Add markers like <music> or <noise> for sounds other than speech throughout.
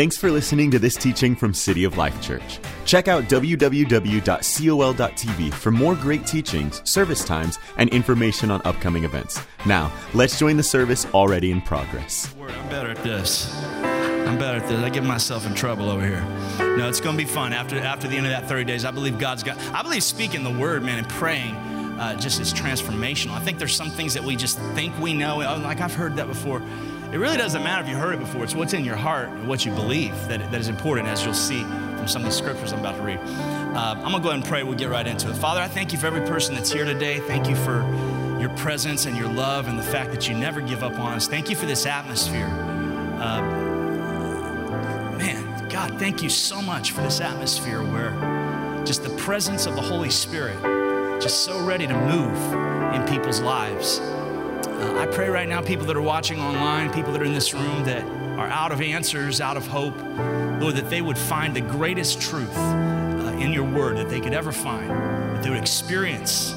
Thanks for listening to this teaching from City of Life Church. Check out www.col.tv for more great teachings, service times, and information on upcoming events. Now, let's join the service already in progress. I'm better at this. I'm better at this. I get myself in trouble over here. No, it's going to be fun after after the end of that 30 days. I believe God's got. I believe speaking the word, man, and praying. Uh, just is transformational. I think there's some things that we just think we know. Oh, like I've heard that before. It really doesn't matter if you heard it before. It's what's in your heart and what you believe that, that is important, as you'll see from some of these scriptures I'm about to read. Uh, I'm going to go ahead and pray. We'll get right into it. Father, I thank you for every person that's here today. Thank you for your presence and your love and the fact that you never give up on us. Thank you for this atmosphere. Uh, man, God, thank you so much for this atmosphere where just the presence of the Holy Spirit just so ready to move in people's lives. I pray right now, people that are watching online, people that are in this room that are out of answers, out of hope, Lord, that they would find the greatest truth uh, in your word that they could ever find, that they would experience,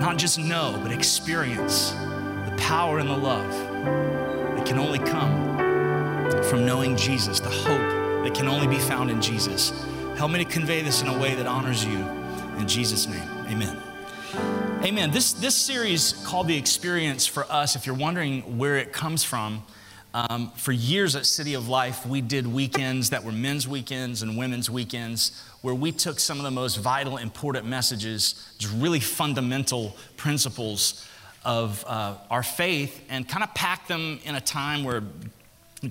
not just know, but experience the power and the love that can only come from knowing Jesus, the hope that can only be found in Jesus. Help me to convey this in a way that honors you. In Jesus' name, amen. Amen. This, this series called The Experience for us, if you're wondering where it comes from, um, for years at City of Life, we did weekends that were men's weekends and women's weekends where we took some of the most vital, important messages, just really fundamental principles of uh, our faith, and kind of packed them in a time where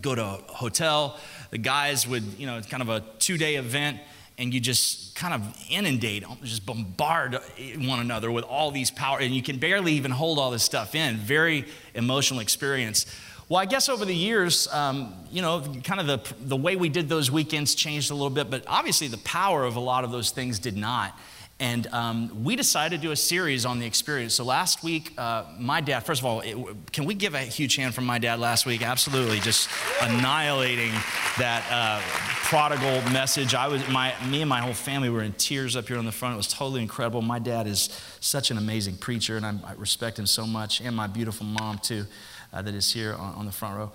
go to a hotel, the guys would, you know, kind of a two day event and you just kind of inundate, just bombard one another with all these power, and you can barely even hold all this stuff in. Very emotional experience. Well, I guess over the years, um, you know, kind of the, the way we did those weekends changed a little bit, but obviously the power of a lot of those things did not. And um, we decided to do a series on the experience. So last week, uh, my dad, first of all, it, can we give a huge hand from my dad last week? Absolutely, just annihilating that uh, prodigal message. I was, my, me and my whole family were in tears up here on the front. It was totally incredible. My dad is such an amazing preacher, and I, I respect him so much, and my beautiful mom, too, uh, that is here on, on the front row.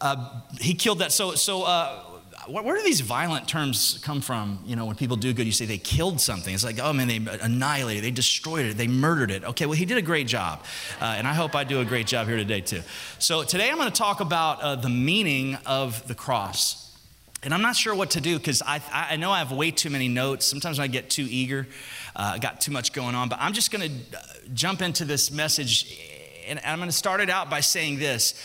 Uh, he killed that. So, so uh, where do these violent terms come from? You know, when people do good, you say they killed something. It's like, oh man, they annihilated, they destroyed it, they murdered it. Okay, well, he did a great job. Uh, and I hope I do a great job here today, too. So today I'm going to talk about uh, the meaning of the cross. And I'm not sure what to do because I, I know I have way too many notes. Sometimes I get too eager, uh, got too much going on. But I'm just going to uh, jump into this message, and I'm going to start it out by saying this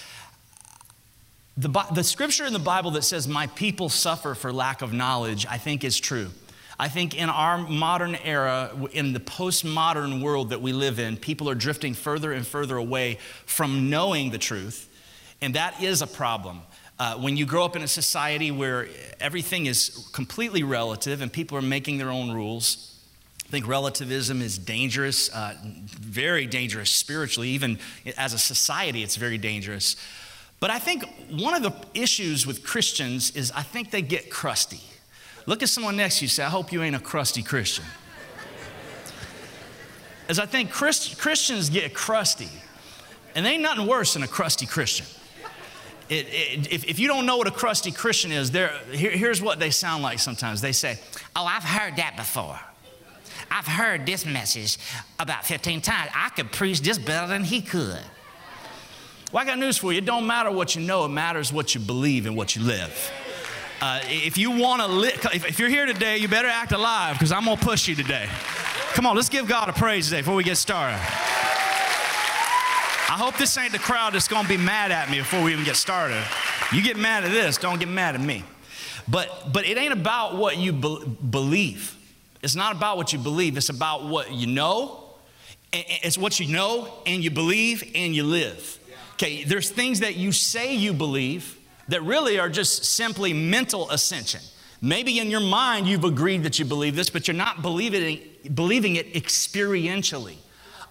the, the scripture in the Bible that says, My people suffer for lack of knowledge, I think is true. I think in our modern era, in the postmodern world that we live in, people are drifting further and further away from knowing the truth, and that is a problem. Uh, when you grow up in a society where everything is completely relative and people are making their own rules, I think relativism is dangerous, uh, very dangerous spiritually. Even as a society, it's very dangerous. But I think one of the issues with Christians is I think they get crusty. Look at someone next to you say, I hope you ain't a crusty Christian. As I think Christ, Christians get crusty, and there ain't nothing worse than a crusty Christian. It, it, if, if, you don't know what a crusty Christian is, here, here's what they sound like sometimes. They say, Oh, I've heard that before. I've heard this message about 15 times. I could preach this better than he could. Well, I got news for you. It don't matter what you know, it matters what you believe and what you live. Uh, if you want to live, if, you're here today, you better act alive because I'm going to push you today. Come on, let's give God a praise today before we get started. I hope this ain't the crowd that's going to be mad at me before we even get started. You get mad at this, don't get mad at me. But, but it ain't about what you be- believe. It's not about what you believe, it's about what you know. It's what you know and you believe and you live. Okay, there's things that you say you believe that really are just simply mental ascension. Maybe in your mind you've agreed that you believe this, but you're not believing it, believing it experientially.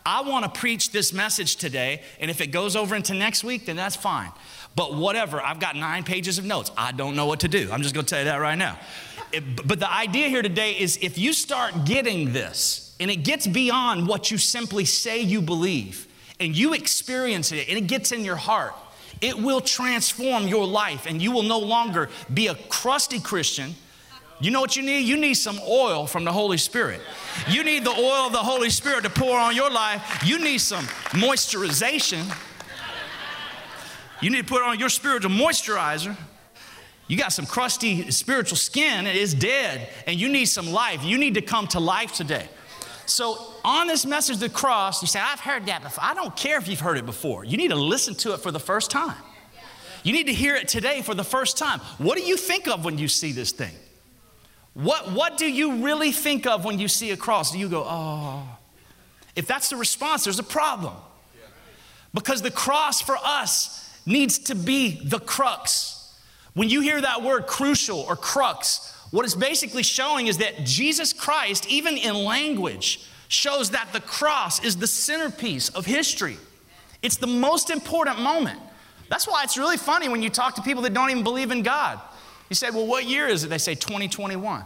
I want to preach this message today, and if it goes over into next week, then that's fine. But whatever, I've got nine pages of notes. I don't know what to do. I'm just going to tell you that right now. It, but the idea here today is if you start getting this, and it gets beyond what you simply say you believe, and you experience it and it gets in your heart, It will transform your life, and you will no longer be a crusty Christian. You know what you need? You need some oil from the Holy Spirit. You need the oil of the Holy Spirit to pour on your life. You need some moisturization. You need to put on your spiritual moisturizer. You got some crusty spiritual skin, it is dead, and you need some life. You need to come to life today. So, on this message of the cross, you say, I've heard that before. I don't care if you've heard it before. You need to listen to it for the first time. You need to hear it today for the first time. What do you think of when you see this thing? What, what do you really think of when you see a cross? Do you go, oh? If that's the response, there's a problem. Because the cross for us needs to be the crux. When you hear that word crucial or crux, what it's basically showing is that Jesus Christ, even in language, shows that the cross is the centerpiece of history. It's the most important moment. That's why it's really funny when you talk to people that don't even believe in God. You say, Well, what year is it? They say 2021.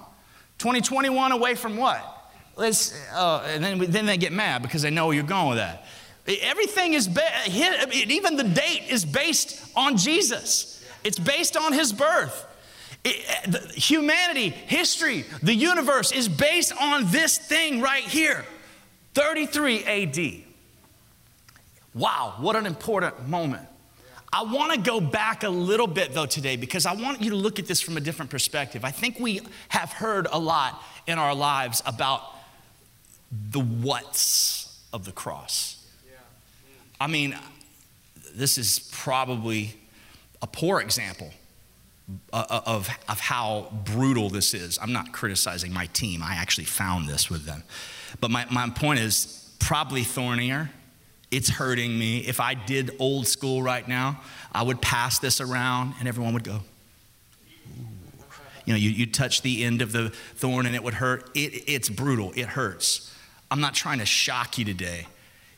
2021 away from what? Let's, uh, and then, then they get mad because they know where you're going with that. Everything is, even the date is based on Jesus, it's based on his birth. It, humanity, history, the universe is based on this thing right here 33 AD. Wow, what an important moment. I want to go back a little bit though today because I want you to look at this from a different perspective. I think we have heard a lot in our lives about the what's of the cross. I mean, this is probably a poor example Uh, uh, of, of how brutal this is. I'm not criticizing my team, I actually found this with them. But my, my point is probably thornier. It's hurting me. If I did old school right now, I would pass this around and everyone would go, You know, you, you touch the end of the thorn and it would hurt. It, it's brutal, it hurts. I'm not trying to shock you today.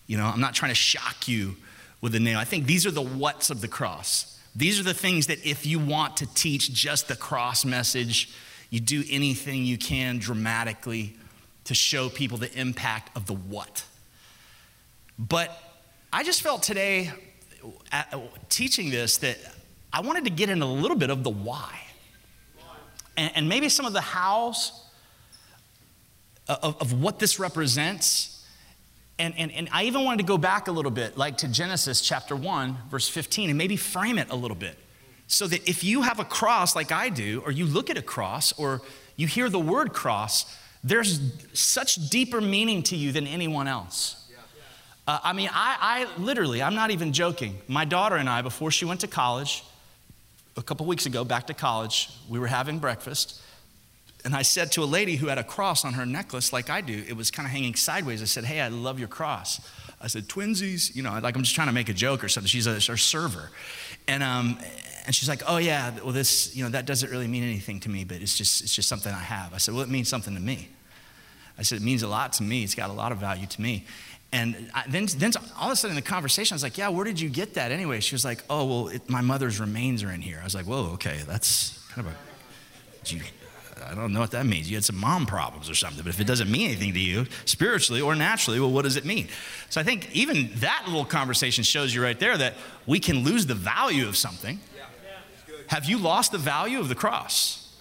You know, I'm not trying to shock you with a nail. I think these are the what's of the cross. These are the things that if you want to teach just the cross message, you do anything you can dramatically to show people the impact of the what. But I just felt today, uh, teaching this, that I wanted to get in a little bit of the why. And, and maybe some of the hows of, of what this represents and, and, and I even wanted to go back a little bit, like to Genesis chapter 1, verse 15, and maybe frame it a little bit. So that if you have a cross like I do, or you look at a cross, or you hear the word cross, there's such deeper meaning to you than anyone else. Uh, I mean, I, I literally, I'm not even joking. My daughter and I, before she went to college, a couple weeks ago, back to college, we were having breakfast, and I said to a lady who had a cross on her necklace, like I do, it was kind of hanging sideways. I said, Hey, I love your cross. I said, Twinsies, you know, like I'm just trying to make a joke or something. She's a, a server. And, um, and she's like, Oh, yeah, well, this, you know, that doesn't really mean anything to me, but it's just, it's just something I have. I said, Well, it means something to me. I said, It means a lot to me. It's got a lot of value to me. And I, then, then all of a sudden in the conversation, I was like, Yeah, where did you get that anyway? She was like, Oh, well, it, my mother's remains are in here. I was like, Whoa, okay, that's kind of a. I don't know what that means. You had some mom problems or something. But if it doesn't mean anything to you, spiritually or naturally, well, what does it mean? So I think even that little conversation shows you right there that we can lose the value of something. Have you lost the value of the cross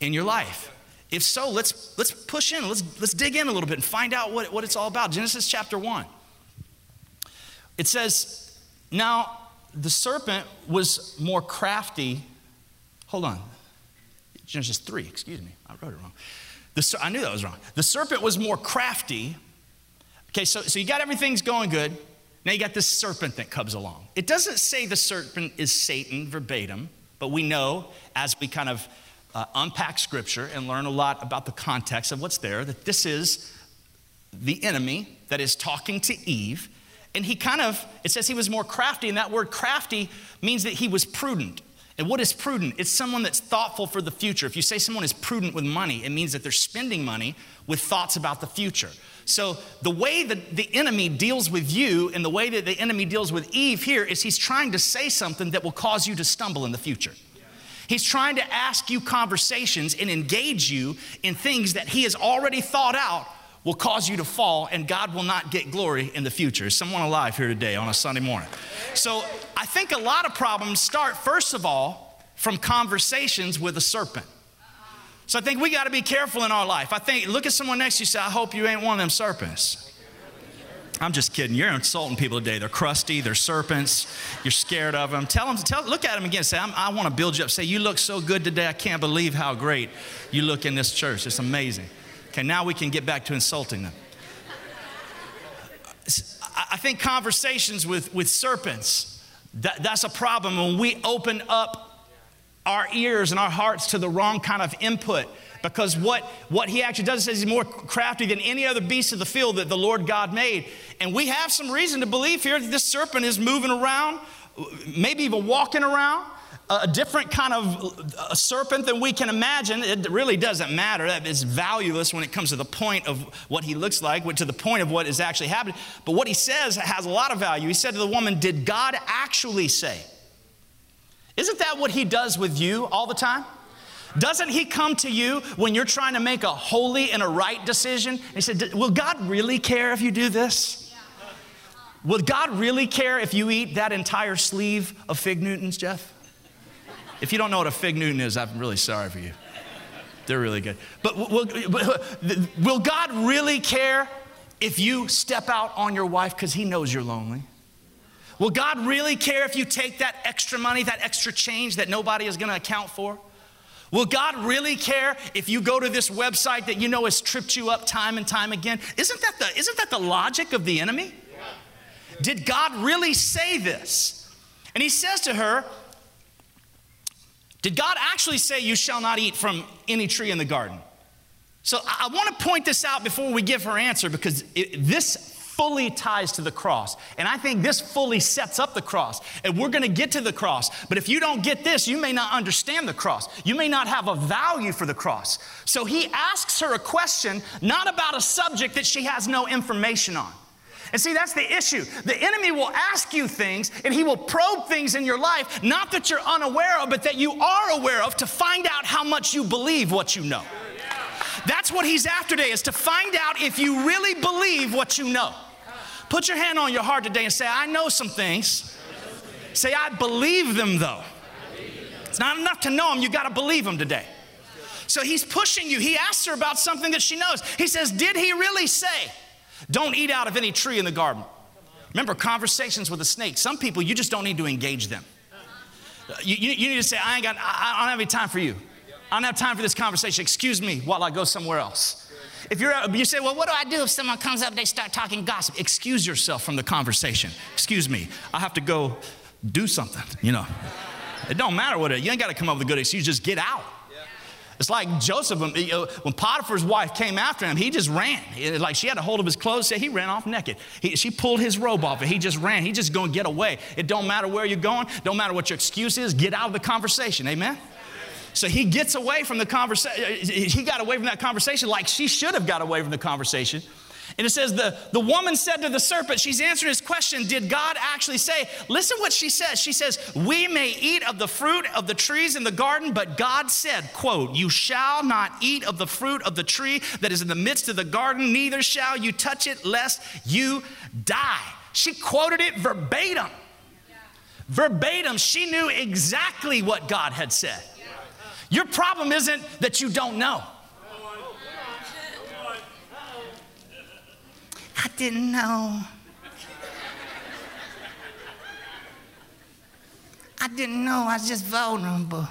in your life? If so, let's, let's push in, let's, let's dig in a little bit and find out what, what it's all about. Genesis chapter 1. It says, Now the serpent was more crafty. Hold on, Genesis 3, excuse me, I wrote it wrong. The, I knew that was wrong. The serpent was more crafty. Okay, so, so you got everything's going good. Now you got this serpent that comes along. It doesn't say the serpent is Satan verbatim, but we know as we kind of uh, unpack scripture and learn a lot about the context of what's there that this is the enemy that is talking to Eve. And he kind of, it says he was more crafty, and that word crafty means that he was prudent. And what is prudent? It's someone that's thoughtful for the future. If you say someone is prudent with money, it means that they're spending money with thoughts about the future. So, the way that the enemy deals with you and the way that the enemy deals with Eve here is he's trying to say something that will cause you to stumble in the future. He's trying to ask you conversations and engage you in things that he has already thought out will cause you to fall, and God will not get glory in the future. Is someone alive here today on a Sunday morning? So I think a lot of problems start, first of all, from conversations with a serpent. So I think we got to be careful in our life. I think, look at someone next to you say, I hope you ain't one of them serpents. I'm just kidding. You're insulting people today. They're crusty. They're serpents. You're scared of them. Tell them. To tell. Look at them again. Say, i want to build you up. Say, you look so good today. I can't believe how great you look in this church. It's amazing. Okay, now we can get back to insulting them. I think conversations with, with serpents, that, that's a problem when we open up our ears and our hearts to the wrong kind of input because what, what he actually does is he's more crafty than any other beast of the field that the Lord God made. And we have some reason to believe here that this serpent is moving around, maybe even walking around. A different kind of serpent than we can imagine. It really doesn't matter. That is valueless when it comes to the point of what he looks like, to the point of what is actually happening. But what he says has a lot of value. He said to the woman, Did God actually say? Isn't that what he does with you all the time? Doesn't He come to you when you're trying to make a holy and a right decision? He said, Will God really care if you do this? Will God really care if you eat that entire sleeve of fig Newtons, Jeff? If you don't know what a fig Newton is, I'm really sorry for you. They're really good. But will, uh, will God really care if you step out on your wife because He knows you're lonely? Will God really care if you take that extra money, that extra change that nobody is going to account for? Will God really care if you go to this website that you know has tripped you up time and time again? Isn't that the, isn't that the logic of the enemy? Did God really say this? And he says to her, Did God actually say, You shall not eat from any tree in the garden? So I want to point this out before we give her answer because it, this fully ties to the cross. And I think this fully sets up the cross. And we're going to get to the cross. But if you don't get this, you may not understand the cross. You may not have a value for the cross. So he asks her a question, not about a subject that she has no information on. And see, that's the issue. The enemy will ask you things and he will probe things in your life, not that you're unaware of, but that you are aware of to find out how much you believe what you know. That's what he's after today, is to find out if you really believe what you know. Put your hand on your heart today and say, I know some things. Say, I believe them though. It's not enough to know them, you got to believe them today. So he's pushing you. He asks her about something that she knows. He says, Did he really say, Don't eat out of any tree in the garden? Remember, conversations with a snake. Some people, you just don't need to engage them. Uh, you, you, you need to say, I ain't got, I, I don't have any time for you. I don't have time for this conversation. Excuse me while I go somewhere else. If you're, uh, you say, well, what do I do if someone comes up, they start talking gossip? Excuse yourself from the conversation. Excuse me, I have to go do something, you know. It don't matter what it, you ain't got to come up with a good excuse, just get out. It's like Joseph, when, uh, when Potiphar's wife came after him, he just ran. like she had a hold of his clothes, so he ran off naked. He, she pulled his robe off and he just ran. He just gonna get away. It don't matter where you're going, don't matter what your excuse is, get out of the conversation. Amen? So he gets away from the conversation. Uh, he got away from that conversation like she should have got away from the conversation. And it says, the, the woman said to the serpent, she's answering his question, did God actually say? Listen what she says. She says, We may eat of the fruit of the trees in the garden, but God said, quote, You shall not eat of the fruit of the tree that is in the midst of the garden, neither shall you touch it, lest you die. She quoted it verbatim. Verbatim, she knew exactly what God had said. Your problem isn't that you don't know. I didn't know. I didn't know. I was just vulnerable.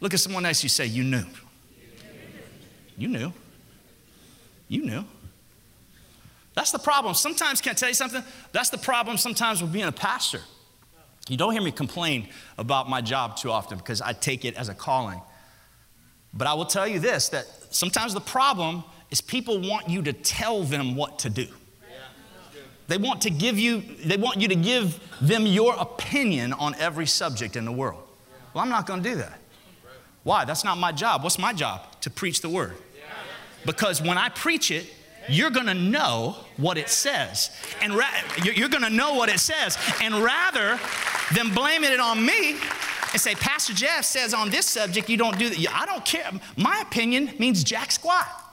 Look at someone else you say, You knew. You knew. You knew. That's the problem. Sometimes, can I tell you something? That's the problem sometimes with being a pastor. You don't hear me complain about my job too often because I take it as a calling. But I will tell you this that sometimes the problem is people want you to tell them what to do. They want to give you, they want you to give them your opinion on every subject in the world. Well, I'm not going to do that. Why? That's not my job. What's my job? To preach the word. Because when I preach it, you're going to know what it says. And ra- you're going to know what it says. And rather than blaming it on me and say, Pastor Jeff says on this subject you don't do that, I don't care. My opinion means jack squat.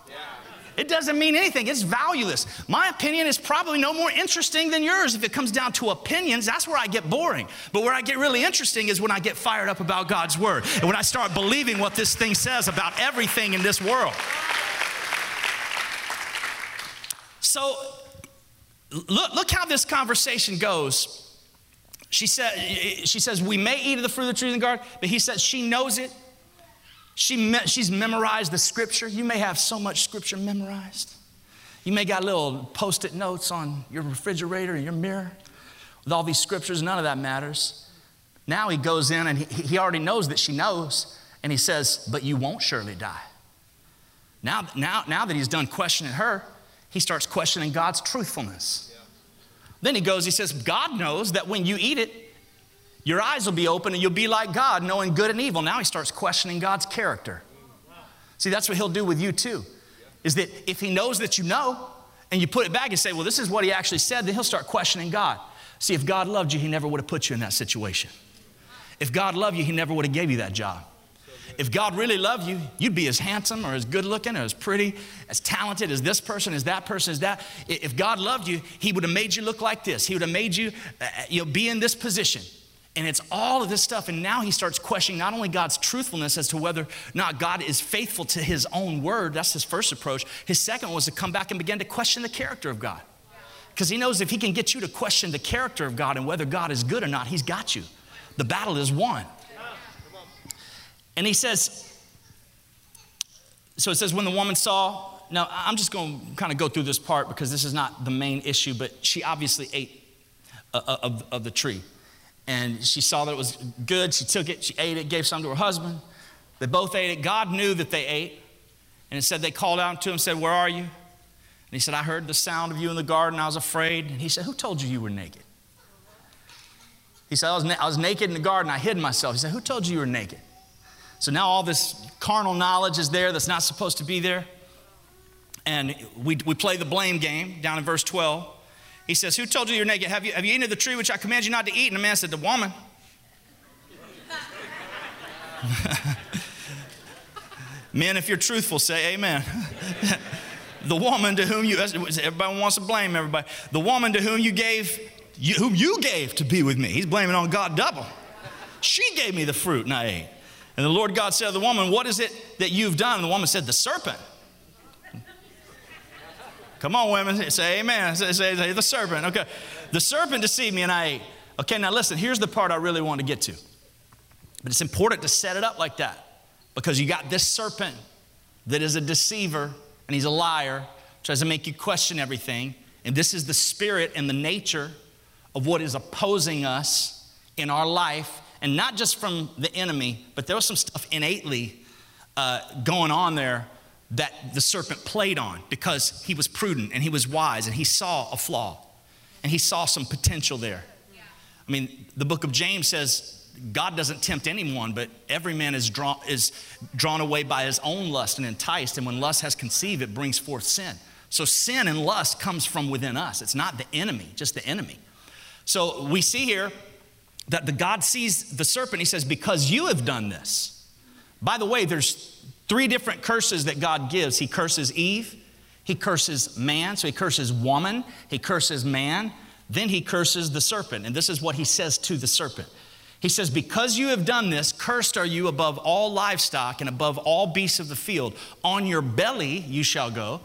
It doesn't mean anything. It's valueless. My opinion is probably no more interesting than yours. If it comes down to opinions, that's where I get boring. But where I get really interesting is when I get fired up about God's word and when I start believing what this thing says about everything in this world. So, look, look how this conversation goes. She, said, she says, We may eat of the fruit of the tree in the garden, but he says she knows it. She me- she's memorized the scripture. You may have so much scripture memorized. You may got little post it notes on your refrigerator, and your mirror, with all these scriptures. None of that matters. Now he goes in and he, he already knows that she knows, and he says, But you won't surely die. Now, now, now that he's done questioning her, he starts questioning God's truthfulness. Yeah. Then he goes, he says, God knows that when you eat it, your eyes will be open and you'll be like God, knowing good and evil. Now he starts questioning God's character. See, that's what he'll do with you too. Is that if he knows that you know and you put it back and say, well, this is what he actually said, then he'll start questioning God. See, if God loved you, he never would have put you in that situation. If God loved you, he never would have gave you that job. If God really loved you, you'd be as handsome or as good looking or as pretty, as talented as this person, as that person, as that. If God loved you, he would have made you look like this. He would have made you, uh, you know, be in this position. And it's all of this stuff. And now he starts questioning not only God's truthfulness as to whether or not God is faithful to his own word. That's his first approach. His second was to come back and begin to question the character of God. Because he knows if he can get you to question the character of God and whether God is good or not, he's got you. The battle is won. And he says, so it says, when the woman saw, now I'm just going to kind of go through this part because this is not the main issue, but she obviously ate uh, uh, of, of the tree and she saw that it was good. She took it, she ate it, gave some to her husband. They both ate it. God knew that they ate. And it said they called out to him and said, Where are you? And he said, I heard the sound of you in the garden. I was afraid. And he said, Who told you you were naked? He said, I was, na- I was naked in the garden. I hid myself. He said, Who told you you were naked? So now all this carnal knowledge is there that's not supposed to be there. And we, we play the blame game down in verse 12. He says, Who told you you're naked? Have you, have you eaten of the tree which I command you not to eat? And the man said, The woman. <laughs> Men, if you're truthful, say amen. <laughs> the woman to whom you, everybody wants to blame everybody. The woman to whom you gave, you, whom you gave to be with me. He's blaming on God double. She gave me the fruit and I ate. And the Lord God said to the woman, What is it that you've done? And the woman said, The serpent. Come on, women, say amen. Say, say, say, the serpent. Okay. The serpent deceived me and I ate. Okay, now listen, here's the part I really want to get to. But it's important to set it up like that because you got this serpent that is a deceiver and he's a liar, tries to make you question everything. And this is the spirit and the nature of what is opposing us in our life, and not just from the enemy, but there was some stuff innately uh, going on there that the serpent played on because he was prudent and he was wise and he saw a flaw and he saw some potential there. I mean, the book of James says God doesn't tempt anyone, but every man is drawn, is drawn away by his own lust and enticed. And when lust has conceived, it brings forth sin. So sin and lust comes from within us. It's not the enemy, just the enemy. So we see here that the God sees the serpent. He says, Because you have done this. By the way, there's Three different curses that God gives. He curses Eve, he curses man, so he curses woman, he curses man, then he curses the serpent. And this is what he says to the serpent. He says, Because you have done this, cursed are you above all livestock and above all beasts of the field. On your belly you shall go.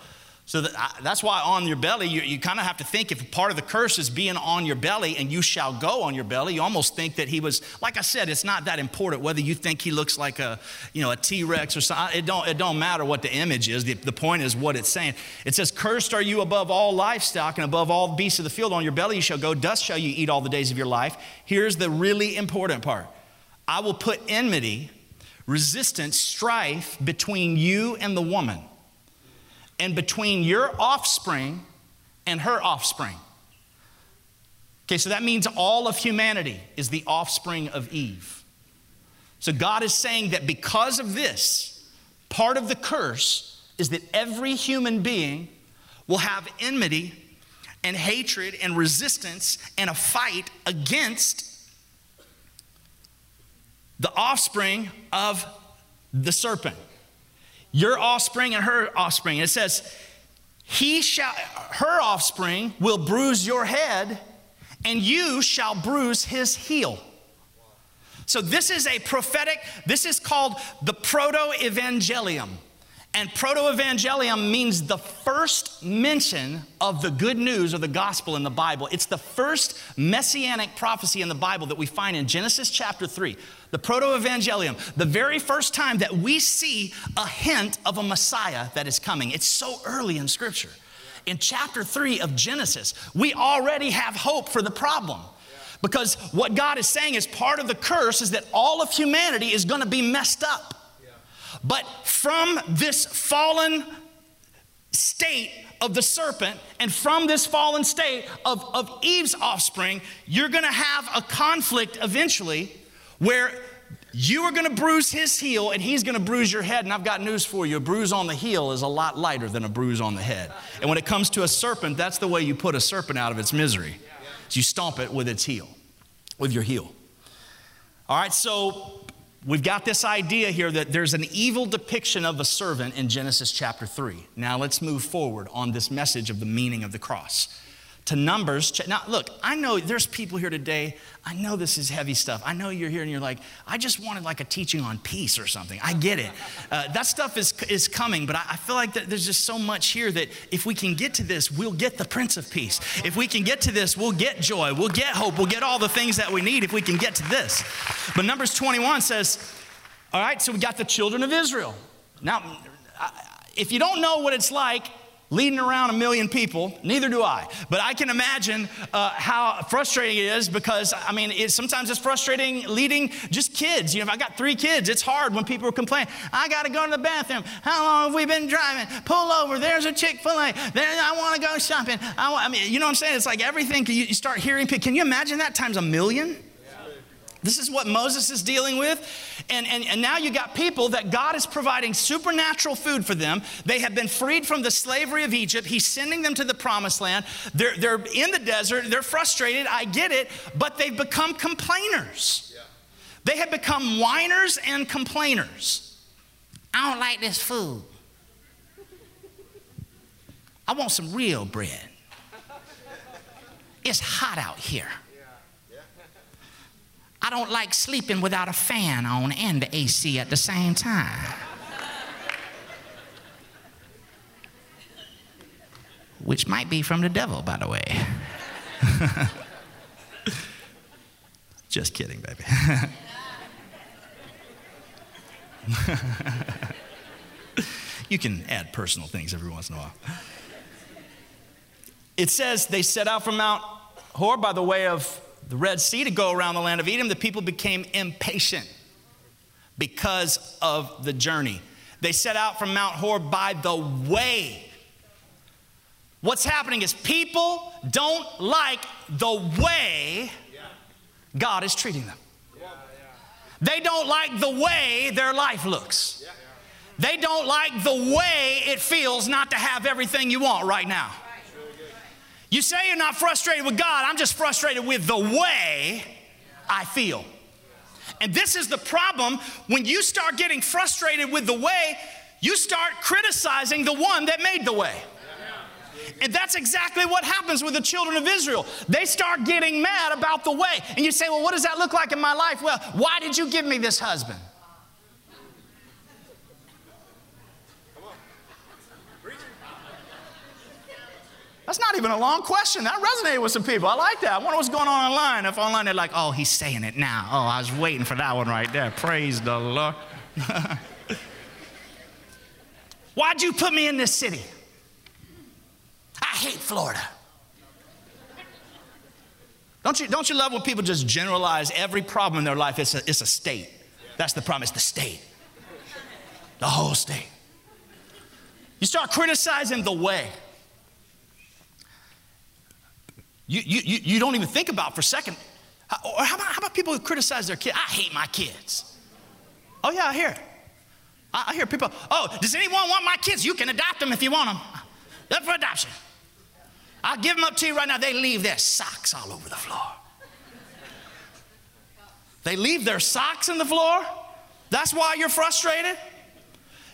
So that, that's why on your belly, you, you kind of have to think if part of the curse is being on your belly and you shall go on your belly, you almost think that he was, like I said, it's not that important whether you think he looks like a, you know, a T-Rex or something. It don't, it don't matter what the image is. The, the point is what it's saying. It says, cursed are you above all livestock and above all beasts of the field. On your belly you shall go. Dust shall you eat all the days of your life. Here's the really important part. I will put enmity, resistance, strife between you and the woman and between your offspring and her offspring. Okay, so that means all of humanity is the offspring of Eve. So God is saying that because of this, part of the curse is that every human being will have enmity and hatred and resistance and a fight against the offspring of the serpent. Your offspring and her offspring. It says, he shall, her offspring will bruise your head, and you shall bruise his heel. So, this is a prophetic, this is called the proto evangelium. And proto evangelium means the first mention of the good news or the gospel in the Bible. It's the first messianic prophecy in the Bible that we find in Genesis chapter 3. The proto evangelium, the very first time that we see a hint of a Messiah that is coming. It's so early in Scripture. In chapter 3 of Genesis, we already have hope for the problem. Because what God is saying is part of the curse is that all of humanity is going to be messed up. But from this fallen state of the serpent and from this fallen state of, of Eve's offspring, you're going to have a conflict eventually where you are going to bruise his heel and he's going to bruise your head. And I've got news for you a bruise on the heel is a lot lighter than a bruise on the head. And when it comes to a serpent, that's the way you put a serpent out of its misery. So you stomp it with its heel, with your heel. All right, so we've got this idea here that there's an evil depiction of a servant in Genesis chapter 3. Now let's move forward on this message of the meaning of the cross. To Numbers, now look, I know there's people here today. I know this is heavy stuff. I know you're here and you're like, I just wanted like a teaching on peace or something. I get it. <laughs> Uh, that stuff is, is coming, but I, I feel like that there's just so much here that if we can get to this, we'll get the Prince of Peace. If we can get to this, we'll get joy, we'll get hope, we'll get all the things that we need if we can get to this. But Numbers 21 says, all right, so we got the children of Israel. Now, if you don't know what it's like, leading around a million people, neither do I. But I can imagine uh, how frustrating it is because, I mean, it, sometimes it's frustrating leading just kids. You know, if I got three kids, it's hard when people complain, I got to go to the bathroom. How long have we been driving? Pull over. There's a Chick fil A. There, I want to go shopping. I, I, mean, you know what I'm saying? It's like everything, you, you start hearing, can you imagine that times a million? This is what Moses is dealing with. And, and, and now you got people that God is providing supernatural food for them. They have been freed from the slavery of Egypt. He's sending them to the promised land. They're, they're in the desert. They're frustrated. I get it. But they've become complainers. Yeah. They have become whiners and complainers. I don't like this food. I want some real bread. It's hot out here. I don't like sleeping without a fan on and the AC at the same time. Which might be from the devil, by the way. <laughs> Just kidding, baby. <laughs> you can add personal things every once in a while. It says they set out from Mount Hor by the way of the Red Sea to go around the land of Edom, the people became impatient because of the journey. They set out from Mount Hor by the way. What's happening is people don't like the way God is treating them. They don't like the way their life looks. They don't like the way it feels not to have everything you want right now. You say you're not frustrated with God, I'm just frustrated with the way I feel. And this is the problem when you start getting frustrated with the way, you start criticizing the one that made the way. And that's exactly what happens with the children of Israel. They start getting mad about the way. And you say, Well, what does that look like in my life? Well, why did you give me this husband? That's not even a long question. That resonated with some people. I like that. I wonder what's going on online. If online they're like, oh, he's saying it now. Oh, I was waiting for that one right there. Praise the Lord. <laughs> Why'd you put me in this city? I hate Florida. Don't you, don't you love when people just generalize every problem in their life? It's a, it's a state. That's the problem. It's the state. The whole state. You start criticizing the way. You, you, you don't even think about for a second. Or how about, how about people who criticize their kids? I hate my kids. Oh, yeah, I hear it. I, hear people, oh, does anyone want my kids? You can adopt them if you want them. They're for adoption. I'll give them up to you right now. They leave their socks all over the floor. They leave their socks in the floor? That's why you're frustrated?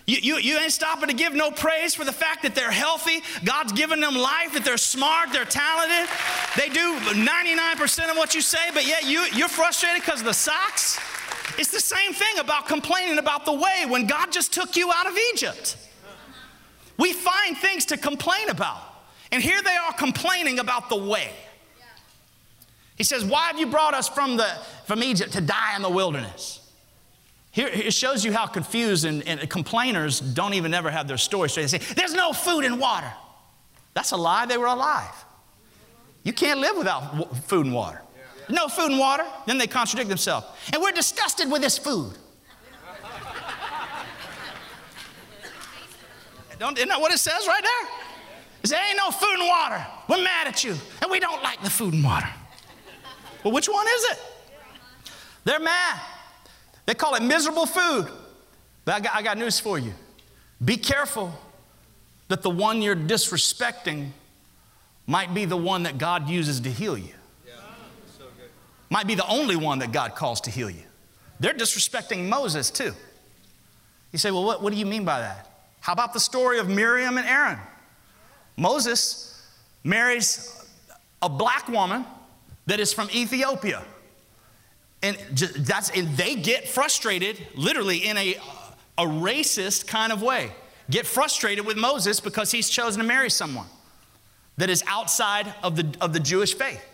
You, you, you ain't stopping to give no praise for the fact that they're healthy. God's given them life, that they're smart, they're talented. They do 99% of what you say, but yet you, you're frustrated because of the socks. It's the same thing about complaining about the way when God just took you out of Egypt. We find things to complain about. And here they are complaining about the way. He says, Why have you brought us from, the, from Egypt to die in the wilderness? Here, it shows you how confused and, and complainers don't even ever have their story straight. They say, There's no food and water. That's a lie. They were alive. You can't live without food and water. No food and water. Then they contradict themselves. And we're disgusted with this food. <laughs> Don't, isn't that what it says right there? It says, ain't no food and water. We're mad at you, and we don't like the food and water. Well, which one is it? They're mad. They call it miserable food. But I got, I got news for you. Be careful that the one you're disrespecting might be the one that God uses to heal you. Might be the only one that God calls to heal you. They're disrespecting Moses too. You say, well, what, what do you mean by that? How about the story of Miriam and Aaron? Moses marries a black woman that is from Ethiopia. And that's and they get frustrated literally in a, a racist kind of way. Get frustrated with Moses because he's chosen to marry someone that is outside of the, of the Jewish faith.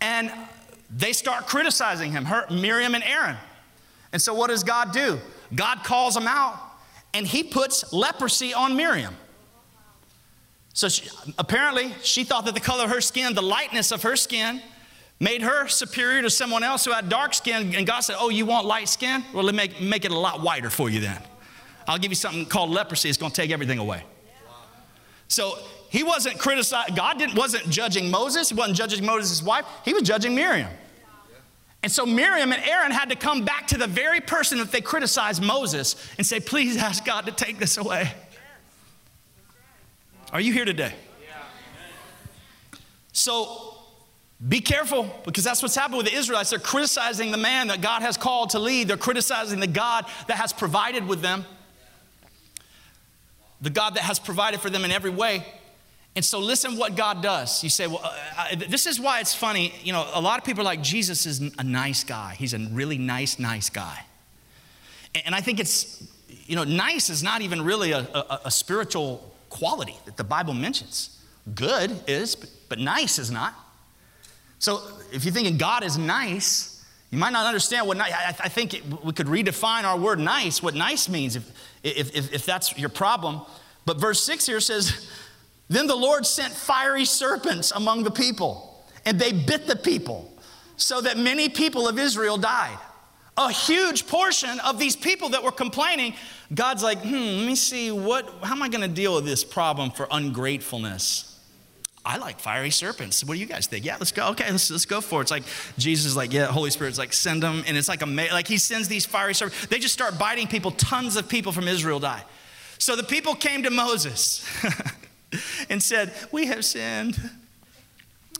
And they start criticizing him, her, Miriam and Aaron. And so what does God do? God calls them out and he puts leprosy on Miriam. So she, apparently, she thought that the color of her skin, the lightness of her skin, made her superior to someone else who had dark skin. And God said, Oh, you want light skin? Well, let me make, make it a lot whiter for you then. I'll give you something called leprosy. It's going to take everything away. So he wasn't criticizing, God didn't, wasn't judging Moses. He wasn't judging Moses' wife. He was judging Miriam. And so Miriam and Aaron had to come back to the very person that they criticized Moses and say, Please ask God to take this away. Are you here today? So be careful because that's what's happened with the Israelites. They're criticizing the man that God has called to lead, they're criticizing the God that has provided with them, the God that has provided for them in every way. And so, listen what God does. You say, well, uh, I, this is why it's funny. You know, a lot of people are like, Jesus is a nice guy. He's a really nice, nice guy. And I think it's, you know, nice is not even really a, a, a spiritual quality that the Bible mentions. Good is, but, but nice is not. So if you're thinking God is nice, you might not understand what nice, I, think we could redefine our word nice, what nice means, if, if, if, if that's your problem. But verse 6 here says, Then the Lord sent fiery serpents among the people, and they bit the people, so that many people of Israel died a huge portion of these people that were complaining, God's like, hmm, let me see, what, how am I going to deal with this problem for ungratefulness? I like fiery serpents. What do you guys think? Yeah, let's go. Okay, let's, let's go for it. It's like Jesus is like, yeah, Holy Spirit's like, send them. And it's like, a, like he sends these fiery serpents. They just start biting people. Tons of people from Israel die. So the people came to Moses <laughs> and said, we have sinned.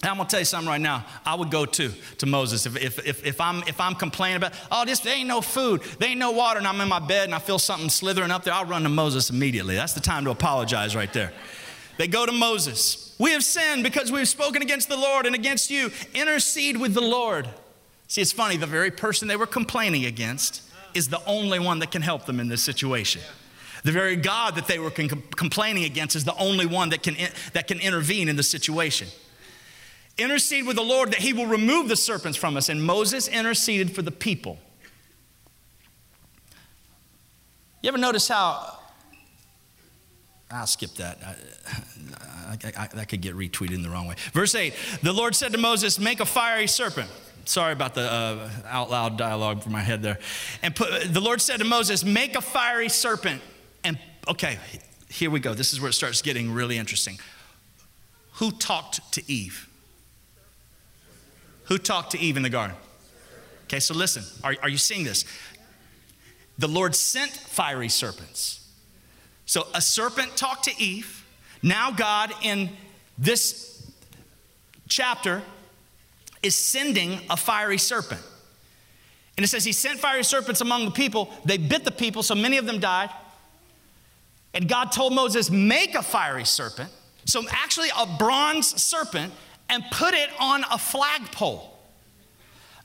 I'm gonna tell you something right now. I would go too to Moses if, if, if, if, I'm if I'm complaining about oh this there ain't no food, there ain't no water, and I'm in my bed and I feel something slithering up there. I'll run to Moses immediately. That's the time to apologize right there. They go to Moses. We have sinned because we've spoken against the Lord and against you. Intercede with the Lord. See, it's funny. The very person they were complaining against is the only one that can help them in this situation. The very God that they were complaining against is the only one that can, that can intervene in the situation. Intercede with the Lord that he will remove the serpents from us. And Moses interceded for the people. You ever notice how? I'll skip that. I, I, I, that could get retweeted in the wrong way. Verse 8 The Lord said to Moses, Make a fiery serpent. Sorry about the uh, out loud dialogue from my head there. And put, the Lord said to Moses, Make a fiery serpent. And okay, here we go. This is where it starts getting really interesting. Who talked to Eve? Who talked to Eve in the garden? Okay, so listen. Are, are you seeing this? The Lord sent fiery serpents. So a serpent talked to Eve. Now, God, in this chapter, is sending a fiery serpent. And it says he sent fiery serpents among the people. They bit the people, so many of them died. And God told Moses, make a fiery serpent. So, actually, a bronze serpent, and put it on a flagpole.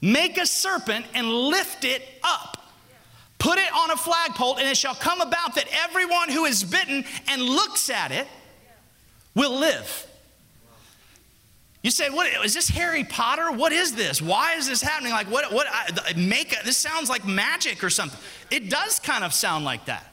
Make a serpent and lift it up. Put it on a flagpole, and it shall come about that everyone who is bitten and looks at it will live. You say, "What is this Harry Potter? What is this? Why is this happening? Like, what? What? I, make this sounds like magic or something. It does kind of sound like that.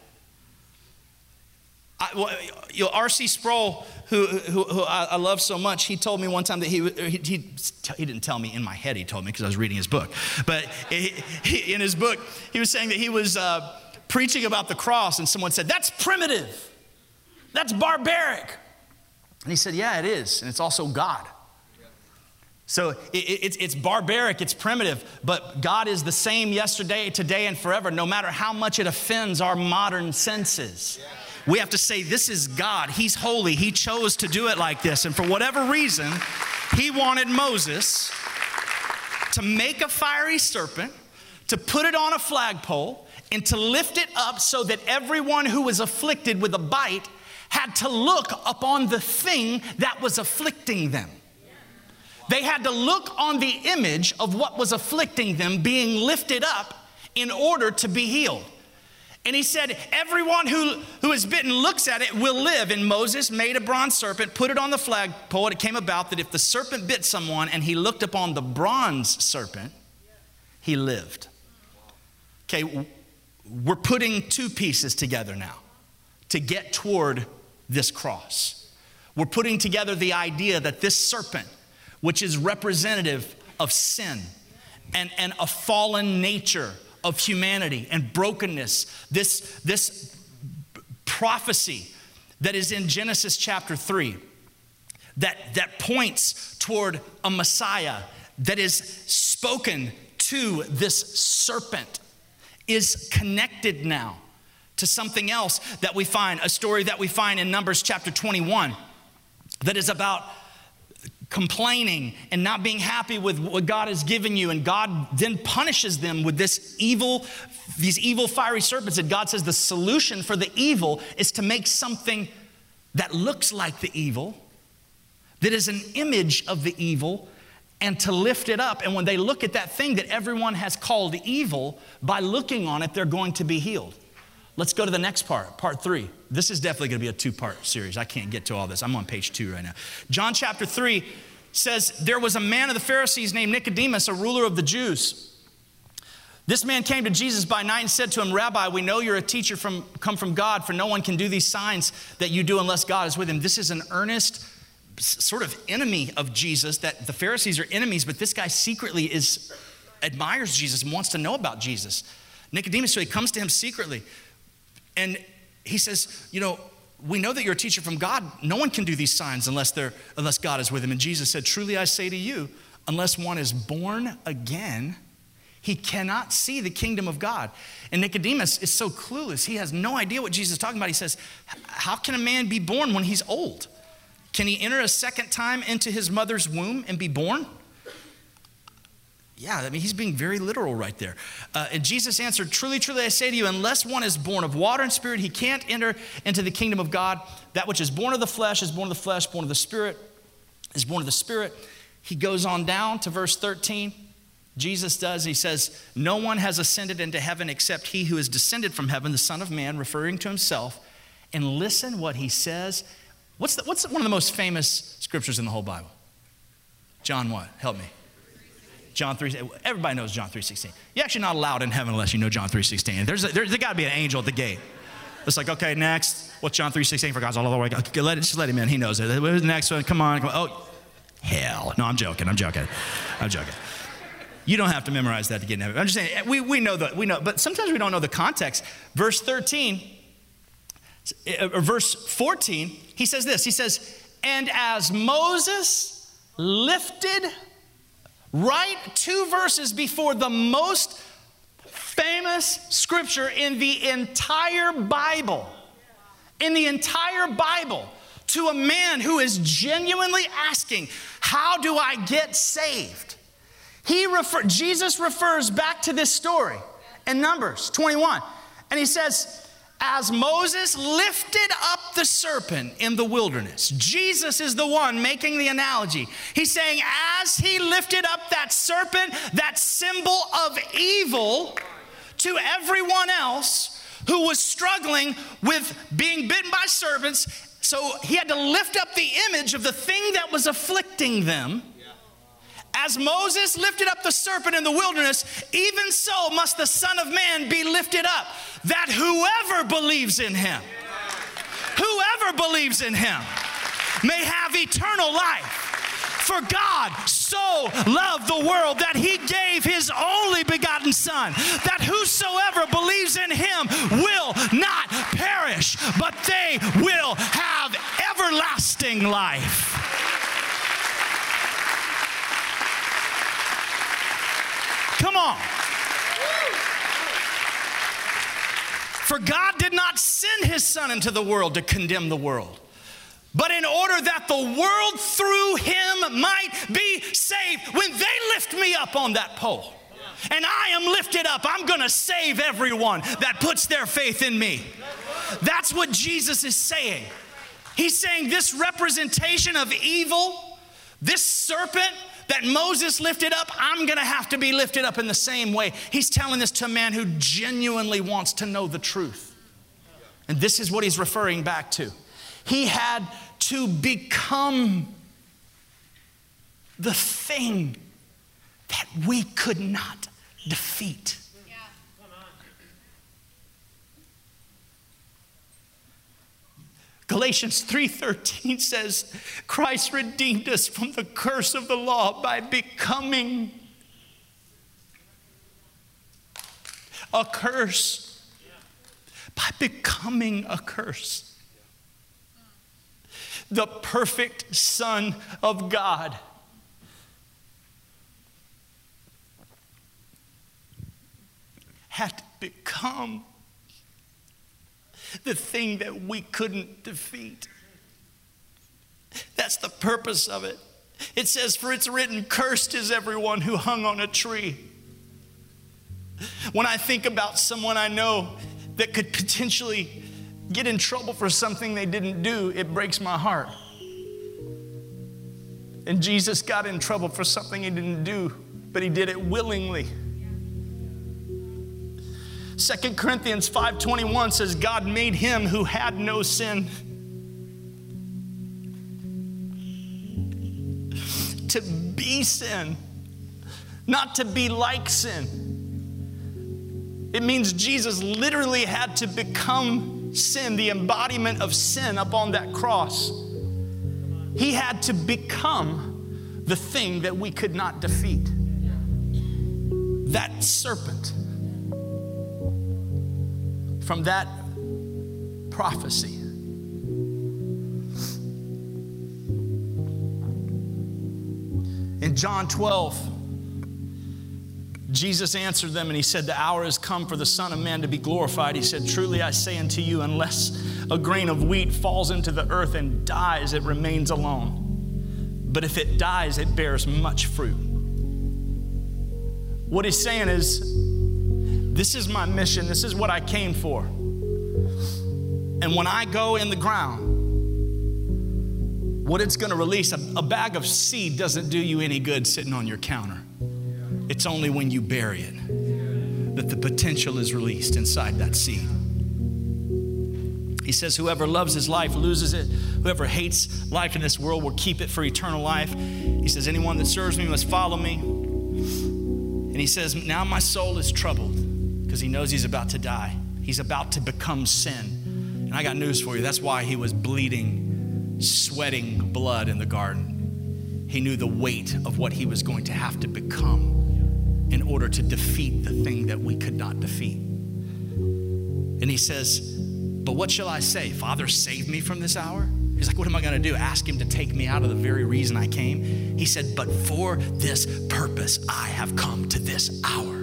I, well, you know, R.C. Sproul, who, who, who I, love so much, he told me one time that he, he, he, he didn't tell me in my head, he told me because I was reading his book. But he, he, in his book, he was saying that he was uh, preaching about the cross, and someone said, That's primitive, that's barbaric. And he said, Yeah, it is, and it's also God. So it, it, it's barbaric, it's primitive, but God is the same yesterday, today, and forever, no matter how much it offends our modern senses. Yeah. We have to say, This is God. He's holy. He chose to do it like this. And for whatever reason, He wanted Moses to make a fiery serpent, to put it on a flagpole, and to lift it up so that everyone who was afflicted with a bite had to look upon the thing that was afflicting them. They had to look on the image of what was afflicting them being lifted up in order to be healed. And he said, Everyone who, who is bitten looks at it will live. And Moses made a bronze serpent, put it on the flagpole. And it came about that if the serpent bit someone and he looked upon the bronze serpent, he lived. Okay, we're putting two pieces together now to get toward this cross. We're putting together the idea that this serpent, which is representative of sin and, and a fallen nature, of humanity and brokenness. This, this prophecy that is in Genesis chapter 3 that, that points toward a Messiah that is spoken to this serpent is connected now to something else that we find, a story that we find in Numbers chapter 21 that is about complaining and not being happy with what God has given you and God then punishes them with this evil these evil fiery serpents and God says the solution for the evil is to make something that looks like the evil that is an image of the evil and to lift it up and when they look at that thing that everyone has called evil by looking on it they're going to be healed Let's go to the next part, part three. This is definitely going to be a two part series. I can't get to all this. I'm on page two right now. John chapter three says, There was a man of the Pharisees named Nicodemus, a ruler of the Jews. This man came to Jesus by night and said to him, Rabbi, we know you're a teacher from, come from God, for no one can do these signs that you do unless God is with him. This is an earnest sort of enemy of Jesus, that the Pharisees are enemies, but this guy secretly is admires Jesus and wants to know about Jesus. Nicodemus, so he comes to him secretly. And he says, You know, we know that you're a teacher from God. No one can do these signs unless, they're, unless God is with him. And Jesus said, Truly I say to you, unless one is born again, he cannot see the kingdom of God. And Nicodemus is so clueless. He has no idea what Jesus is talking about. He says, How can a man be born when he's old? Can he enter a second time into his mother's womb and be born? Yeah, I mean, he's being very literal right there. Uh, and Jesus answered, Truly, truly, I say to you, unless one is born of water and spirit, he can't enter into the kingdom of God. That which is born of the flesh is born of the flesh, born of the spirit is born of the spirit. He goes on down to verse 13. Jesus does. He says, No one has ascended into heaven except he who is descended from heaven, the Son of Man, referring to himself. And listen what he says. What's, the, what's one of the most famous scriptures in the whole Bible? John what? Help me. John 3, everybody knows John 3.16. You're actually not allowed in heaven unless you know John 3.16. There's, a, there's, there's got to be an angel at the gate. It's like, okay, next. What's John 3.16 for God's all the way? Okay, let just let him in. He knows it. Who's the next one? Come on. Come on. Oh, hell. No, I'm joking. I'm joking. I'm joking. You don't have to memorize that to get in heaven. I'm just saying, we, we know that, we know, but sometimes we don't know the context. Verse 13, or uh, verse 14, he says this. He says, and as Moses lifted right two verses before the most famous scripture in the entire Bible. In the entire Bible, to a man who is genuinely asking, How do I get saved? He refer, Jesus refers back to this story in Numbers 21, and he says, as Moses lifted up the serpent in the wilderness, Jesus is the one making the analogy. He's saying, as he lifted up that serpent, that symbol of evil, to everyone else who was struggling with being bitten by serpents, so he had to lift up the image of the thing that was afflicting them. As Moses lifted up the serpent in the wilderness, even so must the Son of Man be lifted up, that whoever believes in him, whoever believes in him, may have eternal life. For God so loved the world that he gave his only begotten Son, that whosoever believes in him will not perish, but they will have everlasting life. Come on. For God did not send his Son into the world to condemn the world, but in order that the world through him might be saved. When they lift me up on that pole, and I am lifted up, I'm gonna save everyone that puts their faith in me. That's what Jesus is saying. He's saying this representation of evil, this serpent, that Moses lifted up, I'm gonna have to be lifted up in the same way. He's telling this to a man who genuinely wants to know the truth. And this is what he's referring back to. He had to become the thing that we could not defeat. Galatians 3:13 says Christ redeemed us from the curse of the law by becoming a curse. By becoming a curse. The perfect Son of God. Had to become the thing that we couldn't defeat. That's the purpose of it. It says, For it's written, Cursed is everyone who hung on a tree. When I think about someone I know that could potentially get in trouble for something they didn't do, it breaks my heart. And Jesus got in trouble for something he didn't do, but he did it willingly. 2 Corinthians 5:21 says God made him who had no sin to be sin, not to be like sin. It means Jesus literally had to become sin, the embodiment of sin up on that cross. He had to become the thing that we could not defeat. That serpent from that prophecy. In John 12, Jesus answered them and he said, The hour has come for the Son of Man to be glorified. He said, Truly I say unto you, unless a grain of wheat falls into the earth and dies, it remains alone. But if it dies, it bears much fruit. What he's saying is, this is my mission. This is what I came for. And when I go in the ground, what it's going to release, a, a, bag of seed doesn't do you any good sitting on your counter. It's only when you bury it that the potential is released inside that seed. He says, Whoever loves his life loses it. Whoever hates life in this world will keep it for eternal life. He says, Anyone that serves me must follow me. And he says, Now my soul is troubled because he knows he's about to die. He's about to become sin. And I got news for you. That's why he was bleeding, sweating blood in the garden. He knew the weight of what he was going to have to become in order to defeat the thing that we could not defeat. And he says, But what shall I say? Father, save me from this hour? He's like, What am I going to do? Ask him to take me out of the very reason I came? He said, But for this purpose I have come to this hour.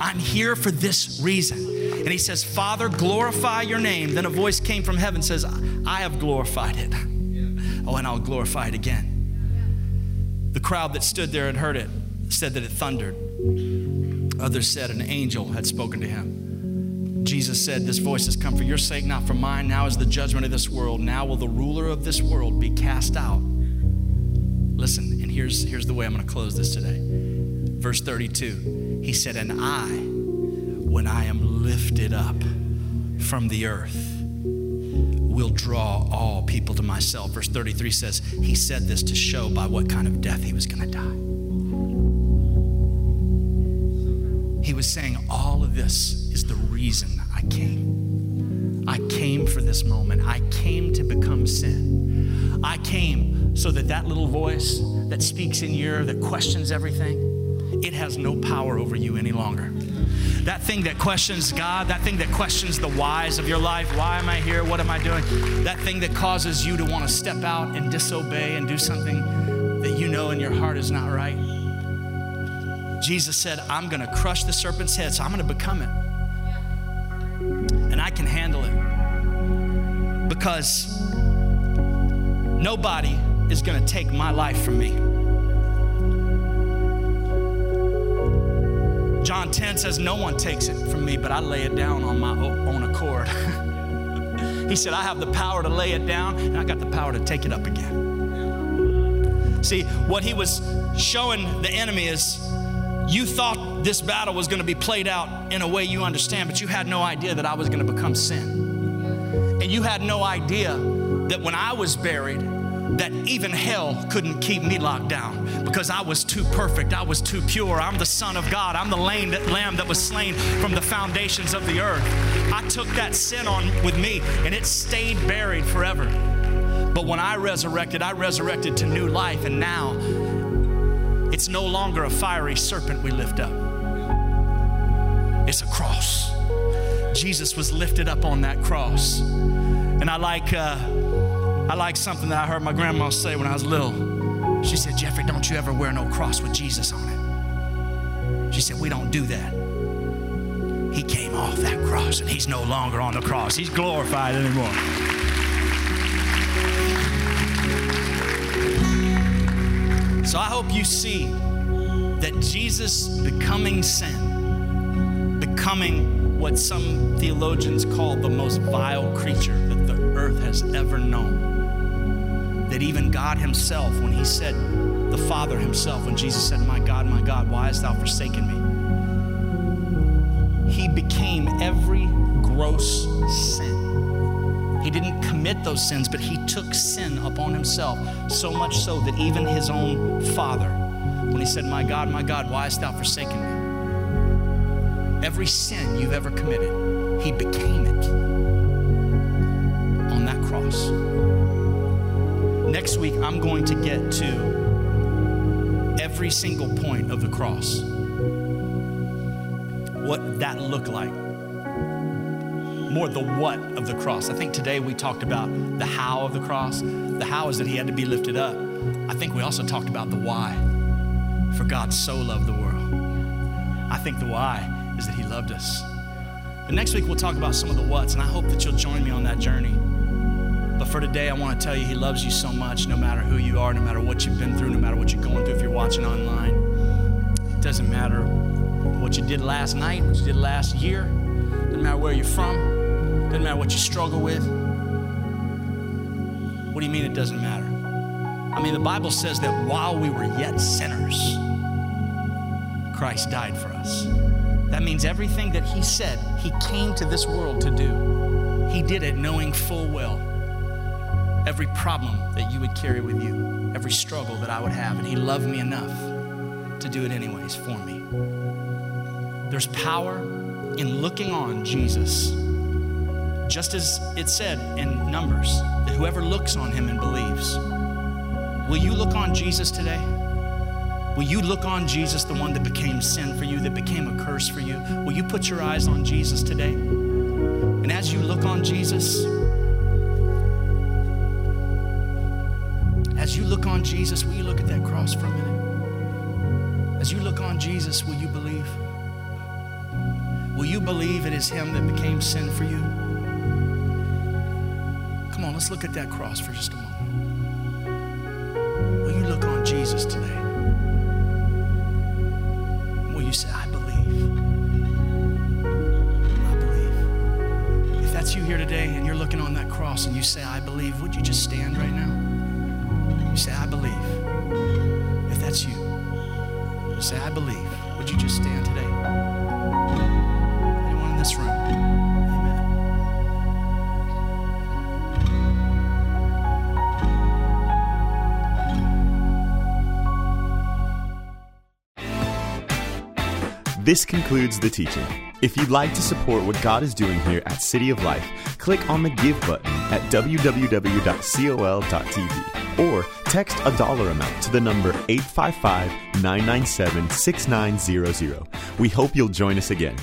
I'm here for this reason. And he says, Father, glorify your name. Then a voice came from heaven says, I have glorified it. Oh, and I'll glorify it again. The crowd that stood there and heard it said that it thundered. Others said an angel had spoken to him. Jesus said, This voice has come for your sake, not for mine. Now is the judgment of this world. Now will the ruler of this world be cast out. Listen, and here's, here's the way I'm going to close this today. Verse 32 He said, And I, when I am lifted up from the earth, will draw all people to myself. Verse 33 says, He said this to show by what kind of death he was going to die. He was saying, All of this is the reason I came. I came for this moment. I came to become sin. I came so that that little voice that speaks in your ear, that questions everything, it has no power over you any longer that thing that questions God, that thing that questions the whys of your life why am I here? What am I doing? That thing that causes you to want to step out and disobey and do something that you know in your heart is not right. Jesus said, I'm going to crush the serpent's head, so I'm going to become it. And I can handle it because nobody is going to take my life from me. John 10 says, No one takes it from me, but I lay it down on my own accord. <laughs> he said, I have the power to lay it down, and I got the power to take it up again. See, what he was showing the enemy is you thought this battle was going to be played out in a way you understand, but you had no idea that I was going to become sin. And you had no idea that when I was buried, that even hell couldn't keep me locked down because I was too perfect. I was too pure. I'm the Son of God. I'm the lamb that was slain from the foundations of the earth. I took that sin on with me and it stayed buried forever. But when I resurrected, I resurrected to new life, and now it's no longer a fiery serpent we lift up, it's a cross. Jesus was lifted up on that cross. And I like. Uh, I like something that I heard my grandma say when I was little. She said, Jeffrey, don't you ever wear no cross with Jesus on it. She said, We don't do that. He came off that cross and he's no longer on the cross. He's glorified anymore. So I hope you see that Jesus becoming sin, becoming what some theologians call the most vile creature that the earth has ever known that even God Himself, when He said, the Father Himself, when Jesus said, My God, my God, why hast thou forsaken me? He became every gross sin. He didn't commit those sins, but He took sin upon Himself, so much so that even His own Father, when He said, My God, my God, why hast thou forsaken me? Every sin you've ever committed, He became it on that cross. Next week, I'm going to get to every single point of the cross. What that looked like. More the what of the cross. I think today we talked about the how of the cross. The how is that he had to be lifted up. I think we also talked about the why. For God so loved the world. I think the why is that he loved us. But next week we'll talk about some of the what's, and I hope that you'll join me on that journey. But for today, I want to tell you, He loves you so much, no matter who you are, no matter what you've been through, no matter what you're going through, if you're watching online. It doesn't matter what you did last night, what you did last year, doesn't matter where you're from, doesn't matter what you struggle with. What do you mean it doesn't matter? I mean, the Bible says that while we were yet sinners, Christ died for us. That means everything that He said He came to this world to do, He did it knowing full well every problem that you would carry with you, every struggle that I would have. And He loved me enough to do it anyways for me. There's power in looking on Jesus, just as it said in Numbers that whoever looks on Him and believes. Will you look on Jesus today? Will you look on Jesus, the one that became sin for you, that became a curse for you? Will you put your eyes on Jesus today? And as you look on Jesus, As you look on Jesus, will you look at that cross for a minute? As you look on Jesus, will you believe? Will you believe it is Him that became sin for you? Come on, let's look at that cross for just a moment. Will you look on Jesus today? Will you say, I believe? I believe. If that's you here today and you're looking on that cross and you say, I believe, would you just stand right now? You say, I believe. If that's you, you say, I believe. Would you just stand today? Anyone in this room? Amen. This concludes the teaching. If you'd like to support what God is doing here at City of Life, click on the Give button at www.col.tv or text a dollar amount to the number 855 997 6900. We hope you'll join us again.